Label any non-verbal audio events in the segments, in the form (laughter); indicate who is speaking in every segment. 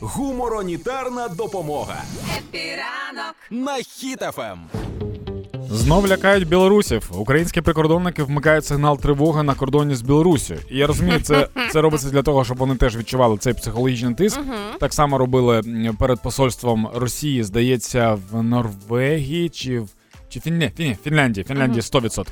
Speaker 1: Гуморонітарна допомога
Speaker 2: Е-піранок
Speaker 1: на Хіт-ФМ.
Speaker 3: Знов лякають білорусів. Українські прикордонники вмикають сигнал тривоги на кордоні з Білорусі. І я розумію, це, (laughs) це робиться для того, щоб вони теж відчували цей психологічний тиск. Так само робили перед посольством Росії, здається, в Норвегії чи в чи Фінля... Фін... Фінляндії, Фінляндії 100%.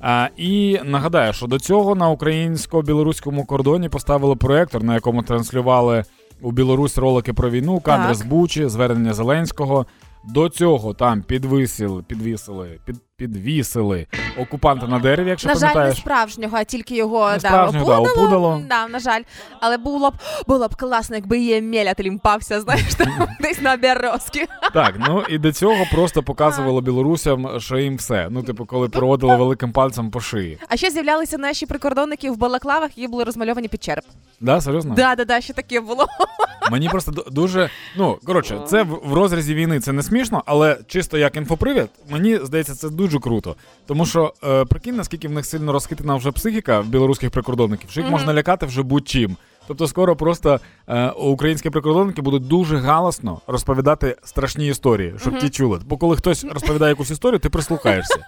Speaker 3: А, і нагадаю, що до цього на українсько-білоруському кордоні поставили проектор, на якому транслювали у Білорусь ролики про війну, кадри з Бучі, звернення Зеленського. До цього там підвисили, підвісили, під, підвісили окупанта на дереві, якщо
Speaker 2: На жаль, не справжнього, а тільки його
Speaker 3: Не
Speaker 2: да,
Speaker 3: справжнього, да,
Speaker 2: опудало.
Speaker 3: опудало.
Speaker 2: Да, на жаль. Але було б було б класно, якби її меля лімпався, знаєш, там, (laughs) десь на Березки.
Speaker 3: Так, ну і до цього просто показували білорусям, що їм все. Ну, типу, коли проводили великим пальцем по шиї.
Speaker 2: А ще з'являлися наші прикордонники в балаклавах, які були розмальовані під череп.
Speaker 3: Да, серйозно?
Speaker 2: Да, да, да, ще таке було.
Speaker 3: Мені просто дуже. Ну, коротше, це в, розрізі війни це не смішно, але чисто як інфопривід, мені здається, це дуже круто. Тому що е, прикинь, наскільки в них сильно розхитана вже психіка в білоруських прикордонників, що їх
Speaker 2: Мгм.
Speaker 3: можна лякати вже будь-чим. Тобто скоро просто е, українські прикордонники будуть дуже галасно розповідати страшні історії, щоб ті чули. Бо коли хтось розповідає якусь історію, ти прислухаєшся.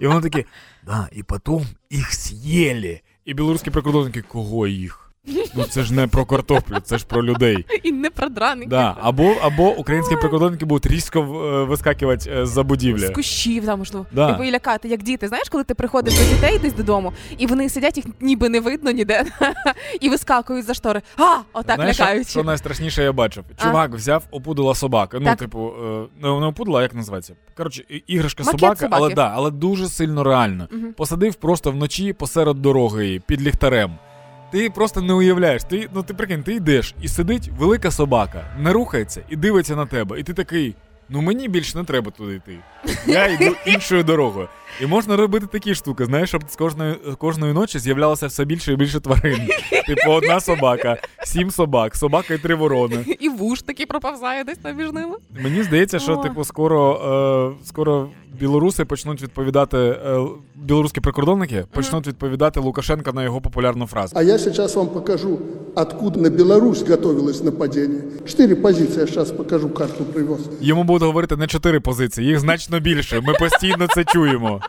Speaker 3: І вони такі, да, і потім їх з'їли. І білоруські прикордонники, кого їх? Ну це ж не про картоплю, це ж про людей.
Speaker 2: І не продраний.
Speaker 3: Да, або, або українські прикордонники будуть різко е, вискакувати е, з-за будівлі.
Speaker 2: З кущів там можливо.
Speaker 3: Да.
Speaker 2: Типу і лякати, як діти. Знаєш, коли ти приходиш до дітей десь додому, і вони сидять, їх ніби не видно ніде, (laughs) і вискакують за штори. А, отак
Speaker 3: Знаєш,
Speaker 2: лякають.
Speaker 3: Що, найстрашніше я бачив? Чувак взяв, опудила собака. Ну,
Speaker 2: Так.
Speaker 3: типу, е, не, опудила, як називається? Коротше, іграшка
Speaker 2: Макет
Speaker 3: собака,
Speaker 2: собаки.
Speaker 3: але да, але дуже сильно реально.
Speaker 2: Мгм.
Speaker 3: Посадив просто вночі посеред дороги під ліхтарем. Ти просто не уявляєш. Ти, ну ти прикинь, ти йдеш і сидить велика собака, не рухається і дивиться на тебе. І ти такий. Ну мені більше не треба туди йти. Я йду іншою дорогою. І можна робити такі штуки, знаєш, щоб з кожної, кожної ночі з'являлося все більше і більше тварин. Типу, одна собака, сім собак, собака і три ворони.
Speaker 2: І вуш такий проповзає десь там між ними.
Speaker 3: Мені здається, що
Speaker 2: О.
Speaker 3: типу скоро, е, скоро білоруси почнуть відповідати, е, білоруські прикордонники почнуть відповідати Лукашенка на його популярну фразу.
Speaker 4: А я сейчас вам покажу, откуда на Беларусь готовилось нападение. Четыре позиции, я сейчас покажу, карту привез.
Speaker 3: Йому будуть говорити не чотири позиції, їх значно більше. Ми постійно це чуємо.